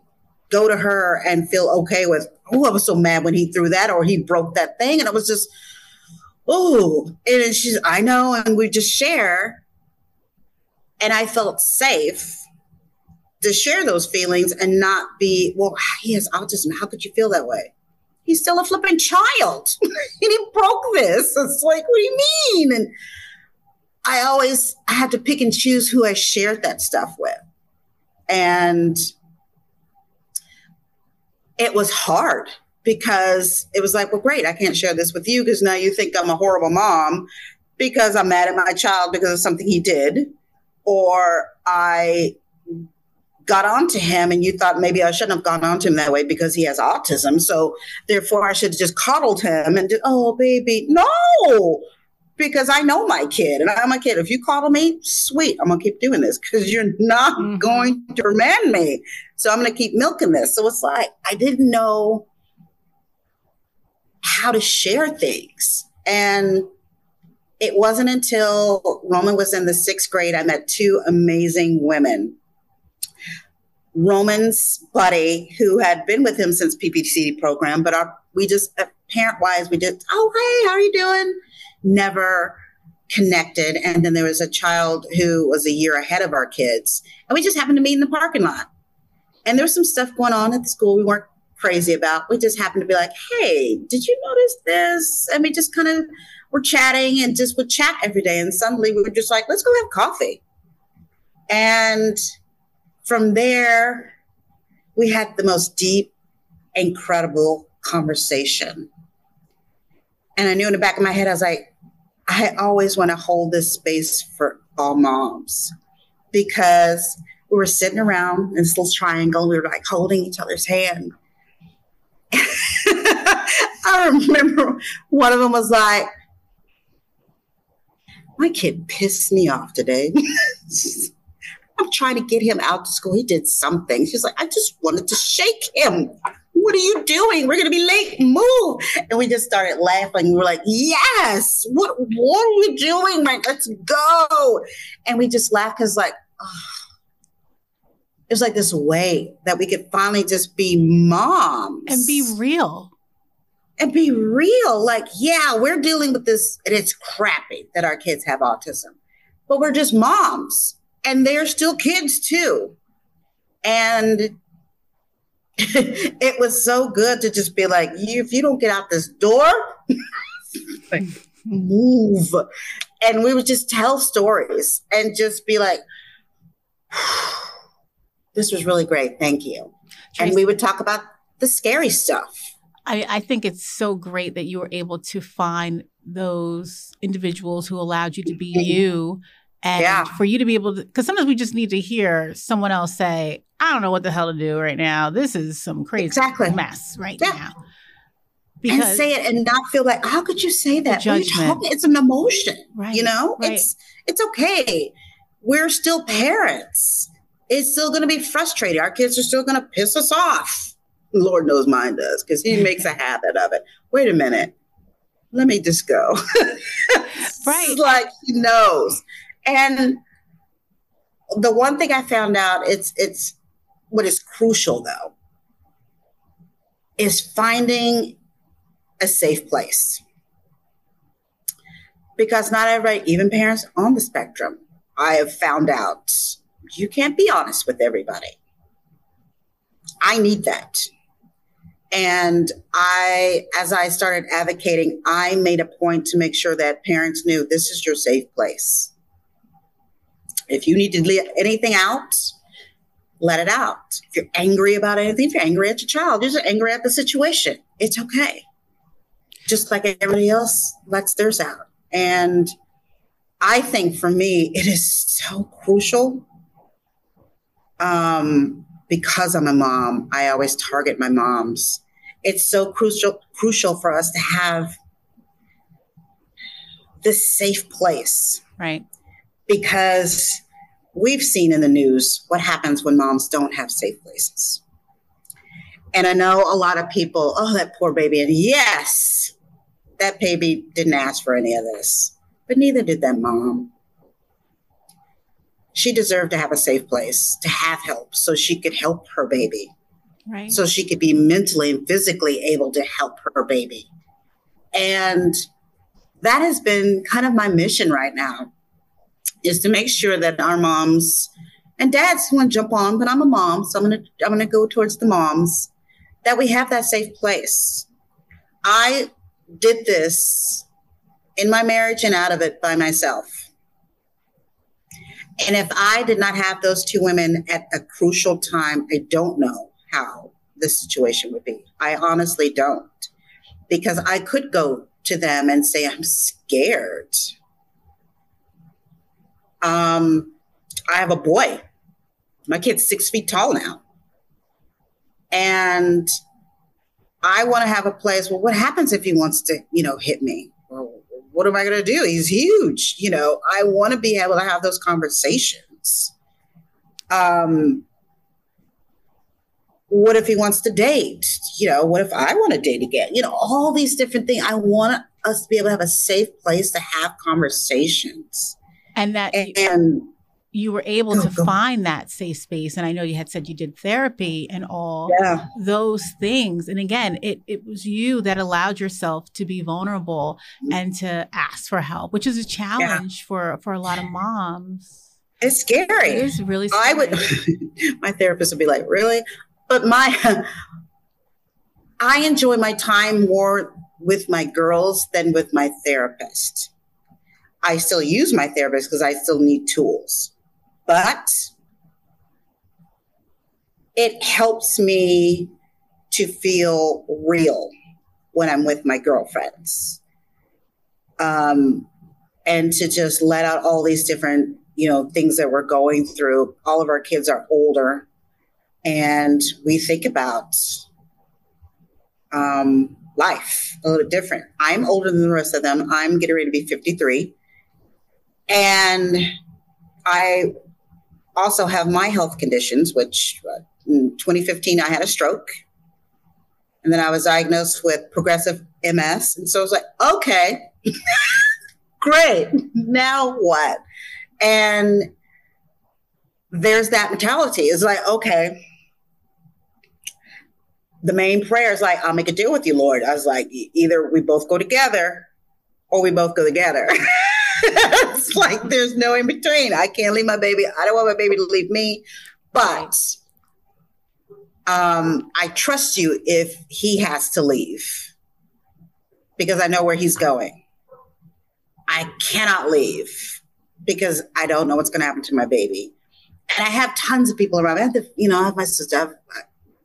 go to her and feel okay with, oh, I was so mad when he threw that or he broke that thing. And it was just, oh, and she's, I know. And we just share. And I felt safe to share those feelings and not be, well, he has autism. How could you feel that way? He's still a flipping child and he broke this. It's like, what do you mean? And I always I had to pick and choose who I shared that stuff with. And it was hard because it was like, well, great, I can't share this with you because now you think I'm a horrible mom because I'm mad at my child because of something he did, or I got onto him and you thought maybe I shouldn't have gone on to him that way because he has autism. So therefore I should have just coddled him and did, oh baby, no, because I know my kid and I'm a kid. If you coddle me, sweet, I'm gonna keep doing this because you're not mm-hmm. going to remand me. So I'm going to keep milking this. So it's like, I didn't know how to share things. And it wasn't until Roman was in the sixth grade, I met two amazing women. Roman's buddy, who had been with him since PPCD program, but our, we just, uh, parent wise, we just, oh, hey, how are you doing? Never connected. And then there was a child who was a year ahead of our kids. And we just happened to meet in the parking lot. And there was some stuff going on at the school we weren't crazy about. We just happened to be like, hey, did you notice this? And we just kind of were chatting and just would chat every day. And suddenly we were just like, let's go have coffee. And from there, we had the most deep, incredible conversation. And I knew in the back of my head, I was like, I always want to hold this space for all moms because we were sitting around in this little triangle. We were like holding each other's hand. I remember one of them was like, my kid pissed me off today. I'm trying to get him out to school. He did something. She's like, I just wanted to shake him. What are you doing? We're gonna be late. Move. And we just started laughing. We were like, Yes, what what are you doing? Like, let's go. And we just laughed because like oh. it was like this way that we could finally just be moms and be real and be real. Like, yeah, we're dealing with this, and it's crappy that our kids have autism, but we're just moms, and they're still kids too. And it was so good to just be like, you, if you don't get out this door, move. And we would just tell stories and just be like, this was really great. Thank you. Tracey, and we would talk about the scary stuff I, I think it's so great that you were able to find those individuals who allowed you to be mm-hmm. you and yeah. for you to be able to because sometimes we just need to hear someone else say i don't know what the hell to do right now this is some crazy exactly. mess right yeah. now because and say it and not feel like how could you say that it's an emotion right you know right. it's it's okay we're still parents it's still going to be frustrating our kids are still going to piss us off Lord knows mine does because he makes a habit of it. Wait a minute. Let me just go. right. like he knows. And the one thing I found out, it's it's what is crucial though, is finding a safe place. Because not everybody, even parents on the spectrum, I have found out you can't be honest with everybody. I need that. And I, as I started advocating, I made a point to make sure that parents knew this is your safe place. If you need to let anything out, let it out. If you're angry about anything, if you're angry at your child, you're just angry at the situation. It's okay. Just like everybody else lets theirs out. And I think for me, it is so crucial um, because I'm a mom, I always target my moms it's so crucial crucial for us to have this safe place. Right. Because we've seen in the news what happens when moms don't have safe places. And I know a lot of people, oh, that poor baby. And yes, that baby didn't ask for any of this, but neither did that mom. She deserved to have a safe place, to have help so she could help her baby right. so she could be mentally and physically able to help her baby. And that has been kind of my mission right now is to make sure that our moms and dads want to jump on, but I'm a mom, so I'm gonna I'm gonna go towards the moms that we have that safe place. I did this in my marriage and out of it by myself. And if I did not have those two women at a crucial time, I don't know how the situation would be. I honestly don't, because I could go to them and say, I'm scared. Um, I have a boy. My kid's six feet tall now. And I want to have a place. Well, what happens if he wants to, you know, hit me? Or what am I going to do? He's huge. You know, I want to be able to have those conversations. Um, what if he wants to date? You know, what if I want to date again? You know, all these different things. I want us to be able to have a safe place to have conversations. And that and you were able to go. find that safe space. And I know you had said you did therapy and all yeah. those things. And again, it, it was you that allowed yourself to be vulnerable mm-hmm. and to ask for help, which is a challenge yeah. for, for a lot of moms. It's scary. It is really scary. I would, my therapist would be like, really? but my I enjoy my time more with my girls than with my therapist. I still use my therapist because I still need tools, but it helps me to feel real when I'm with my girlfriends. Um, and to just let out all these different, you know, things that we're going through. All of our kids are older and we think about um, life a little different. I'm older than the rest of them. I'm getting ready to be 53. And I also have my health conditions, which uh, in 2015 I had a stroke. And then I was diagnosed with progressive MS. And so I was like, okay, great. Now what? And there's that mentality. It's like, okay, the main prayer is like, I'll make a deal with you, Lord. I was like, either we both go together or we both go together. it's like there's no in between. I can't leave my baby. I don't want my baby to leave me. But um, I trust you if he has to leave because I know where he's going. I cannot leave because I don't know what's going to happen to my baby. And I have tons of people around. I have the, you know, I have my sister, have,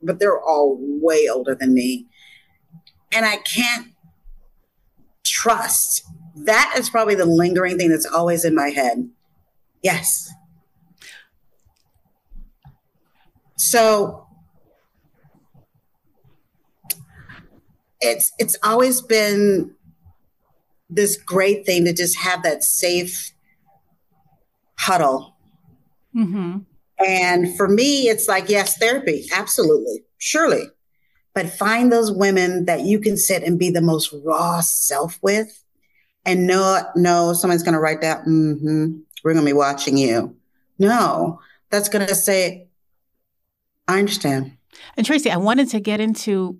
but they're all way older than me. And I can't trust. That is probably the lingering thing that's always in my head. Yes. So it's it's always been this great thing to just have that safe huddle. Mm-hmm. And for me, it's like, yes, therapy, absolutely, surely. But find those women that you can sit and be the most raw self with and know, no, someone's going to write that, mm-hmm, we're going to be watching you. No, that's going to say, I understand. And Tracey, I wanted to get into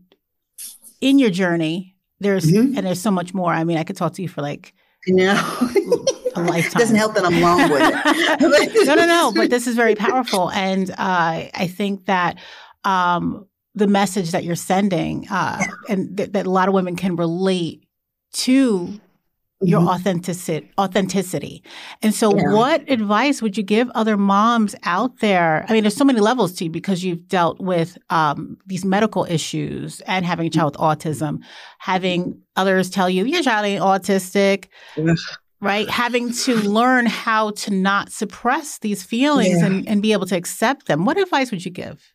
in your journey, there's mm-hmm. and there's so much more. I mean, I could talk to you for like no. a lifetime. Doesn't help that I'm long with it. no, no, no. But this is very powerful, and uh, I think that um, the message that you're sending, uh, and th- that a lot of women can relate to your mm-hmm. authenticity authenticity. And so yeah. what advice would you give other moms out there? I mean, there's so many levels to you because you've dealt with um, these medical issues and having a child with autism, having others tell you your child ain't autistic. Right? Having to learn how to not suppress these feelings yeah. and, and be able to accept them. What advice would you give?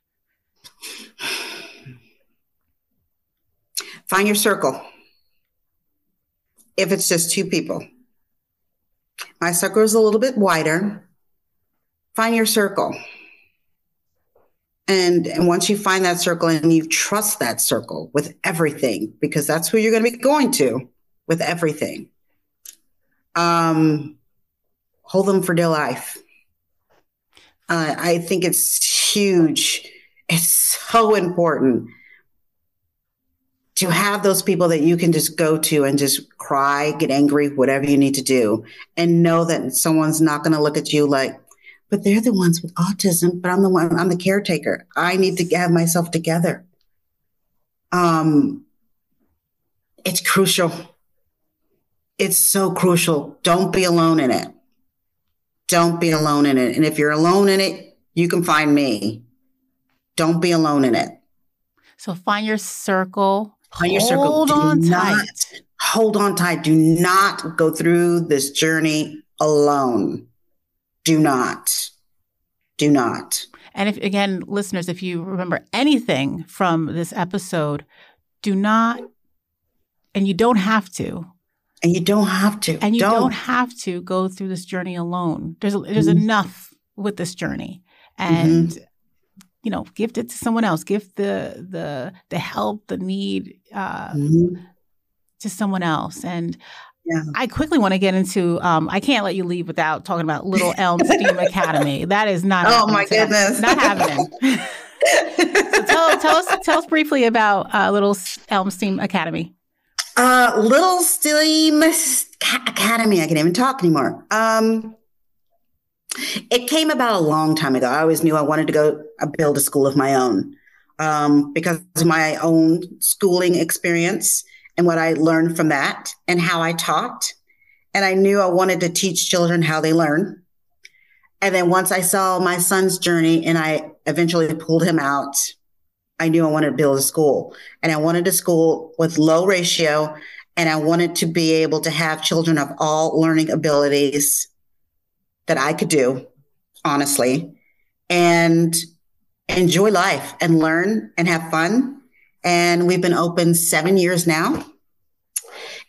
Find your circle if it's just two people. My circle is a little bit wider. Find your circle. And, and once you find that circle and you trust that circle with everything, because that's who you're going to be going to with everything, um, hold them for dear life. Uh, I think it's huge. It's so important to have those people that you can just go to and just cry, get angry, whatever you need to do, and know that someone's not going to look at you like, but they're the ones with autism, but I'm the one, I'm the caretaker. I need to have myself together. Um, it's crucial. It's so crucial. Don't be alone in it. Don't be alone in it. And if you're alone in it, you can find me. Don't be alone in it. So find your circle on your circle. Hold Do on not, tight. Hold on tight. Do not go through this journey alone. Do not. Do not. And if again, listeners, if you remember anything from this episode, do not, and you don't have to. And you don't have to. And you don't, don't have to go through this journey alone. There's there's mm-hmm. enough with this journey. And mm-hmm you know, gift it to someone else. Gift the the the help, the need uh, mm-hmm. to someone else. And yeah. I quickly want to get into. Um, I can't let you leave without talking about Little Elm STEAM Academy. That is not. Oh my goodness, not happening. so tell, tell us tell us briefly about uh, Little Elm STEAM Academy. Uh, Little STEAM Academy. I can't even talk anymore. Um, it came about a long time ago. I always knew I wanted to go uh, build a school of my own um, because of my own schooling experience and what I learned from that and how I taught. And I knew I wanted to teach children how they learn. And then once I saw my son's journey and I eventually pulled him out, I knew I wanted to build a school. And I wanted a school with low ratio. And I wanted to be able to have children of all learning abilities that I could do, honestly, and enjoy life and learn and have fun. And we've been open seven years now.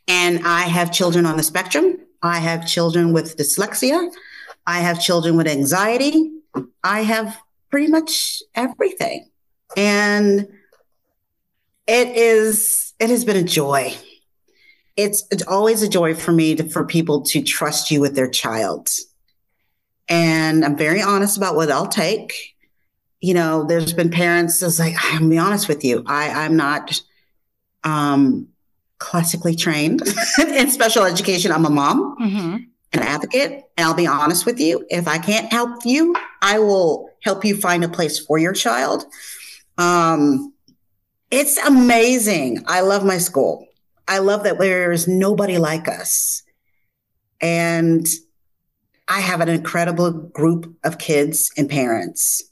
And I have children on the spectrum, I have children with dyslexia. I have children with anxiety. I have pretty much everything. And it is, it has been a joy. It's, it's always a joy for me to, for people to trust you with their child. And I'm very honest about what I'll take. You know, there's been parents that's like, I'm gonna be honest with you. I, I'm not um classically trained in special education. I'm a mom, mm-hmm. an advocate, and I'll be honest with you. If I can't help you, I will help you find a place for your child. Um, it's amazing. I love my school. I love that there is nobody like us. And I have an incredible group of kids and parents.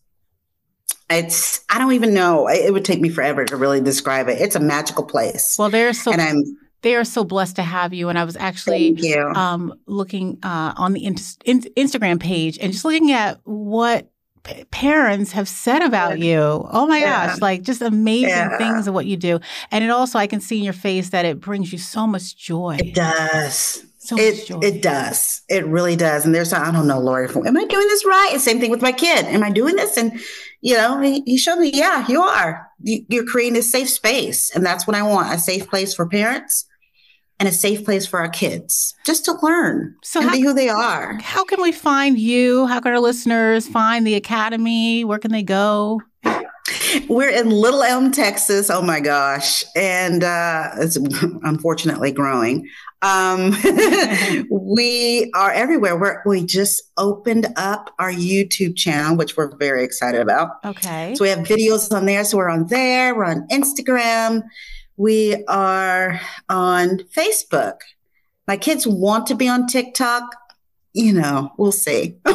It's I don't even know. It would take me forever to really describe it. It's a magical place. Well, they're so and I'm they are so blessed to have you. And I was actually um, looking uh, on the in- in- Instagram page and just looking at what p- parents have said about you. Oh my yeah. gosh, like just amazing yeah. things of what you do. And it also, I can see in your face that it brings you so much joy. It does. So it it does. It really does. And there's I don't know, Lori, am I doing this right? And same thing with my kid. Am I doing this? And you know, he, he showed me, yeah, you are. You, you're creating a safe space, and that's what I want—a safe place for parents and a safe place for our kids just to learn so how, be who they are. How can we find you? How can our listeners find the academy? Where can they go? We're in Little Elm, Texas. Oh my gosh. And uh, it's unfortunately growing. Um, we are everywhere. We're, we just opened up our YouTube channel, which we're very excited about. Okay. So we have videos on there. So we're on there. We're on Instagram. We are on Facebook. My kids want to be on TikTok. You know, we'll see.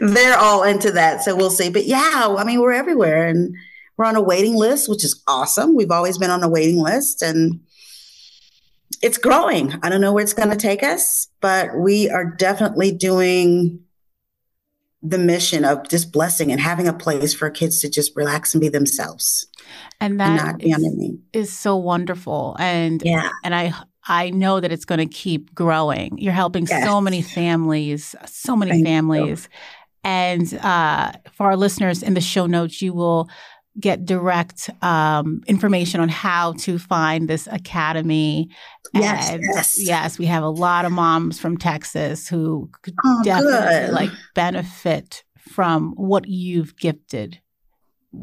They're all into that. So we'll see. But yeah, I mean, we're everywhere and we're on a waiting list, which is awesome. We've always been on a waiting list and it's growing. I don't know where it's going to take us, but we are definitely doing the mission of just blessing and having a place for kids to just relax and be themselves. And that and is, is so wonderful. And yeah. and I I know that it's going to keep growing. You're helping yes. so many families, so many Thank families. You. And uh, for our listeners in the show notes, you will get direct um, information on how to find this academy. Yes, and yes, yes. We have a lot of moms from Texas who could oh, definitely good. like benefit from what you've gifted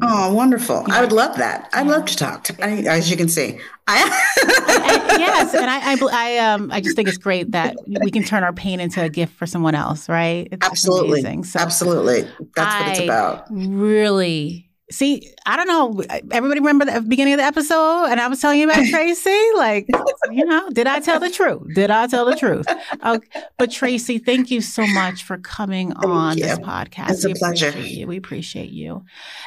Oh, wonderful! I would love that. I'd love to talk. To, I, as you can see, I, yes, and I, I, I, um, I just think it's great that we can turn our pain into a gift for someone else, right? It's absolutely, so absolutely. That's what it's about. Really See, I don't know. Everybody remember the beginning of the episode, and I was telling you about Tracey. Like, you know, did I tell the truth? Did I tell the truth? Okay. But Tracey, thank you so much for coming thank on you. this podcast. It's we a pleasure. Appreciate you. We appreciate you.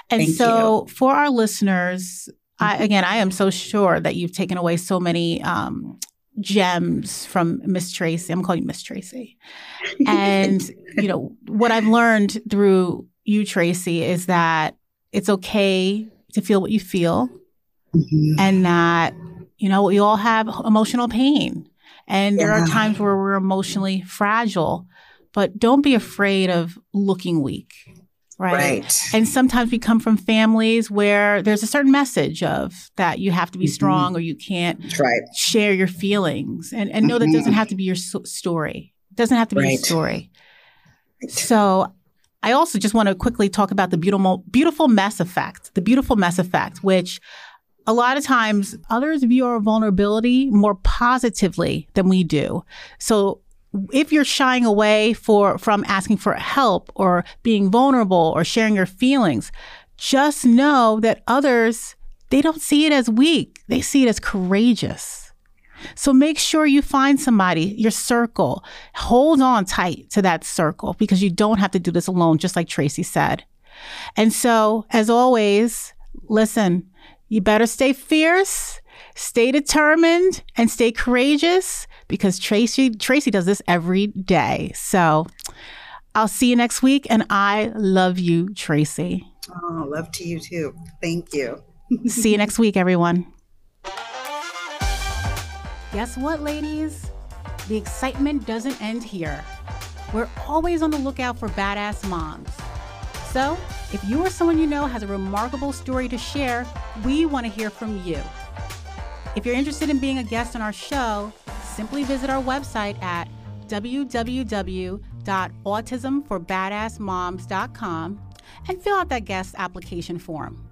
And thank so, you. for our listeners, I, again, I am so sure that you've taken away so many um, gems from Miss Tracey. I'm calling you Miss Tracey. And you know what I've learned through you, Tracey, is that it's okay to feel what you feel mm-hmm. and that, you know, we all have emotional pain. And yeah. there are times where we're emotionally fragile, but don't be afraid of looking weak. Right? right? And sometimes we come from families where there's a certain message of that you have to be mm-hmm. strong or you can't right. share your feelings. And, and know mm-hmm. that doesn't have to be your so- story. It doesn't have to be right. your story. So I also just want to quickly talk about the beautiful, beautiful mess effect, the beautiful mess effect, which a lot of times others view our vulnerability more positively than we do. So if you're shying away for from asking for help or being vulnerable or sharing your feelings, just know that others they don't see it as weak. They see it as courageous. So make sure you find somebody, your circle. Hold on tight to that circle because you don't have to do this alone, just like Tracey said. And so, as always, listen, you better stay fierce, stay determined, and stay courageous because Tracey Tracey does this every day. So I'll see you next week and I love you, Tracey. Oh, love to you too. Thank you. see you next week, everyone. Guess what, ladies? The excitement doesn't end here. We're always on the lookout for badass moms. So, if you or someone you know has a remarkable story to share, we want to hear from you. If you're interested in being a guest on our show, simply visit our website at www.autismforbadassmoms.com and fill out that guest application form.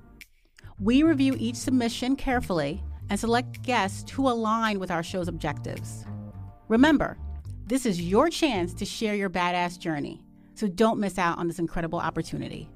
We review each submission carefully and select guests who align with our show's objectives. Remember, this is your chance to share your badass journey, so don't miss out on this incredible opportunity.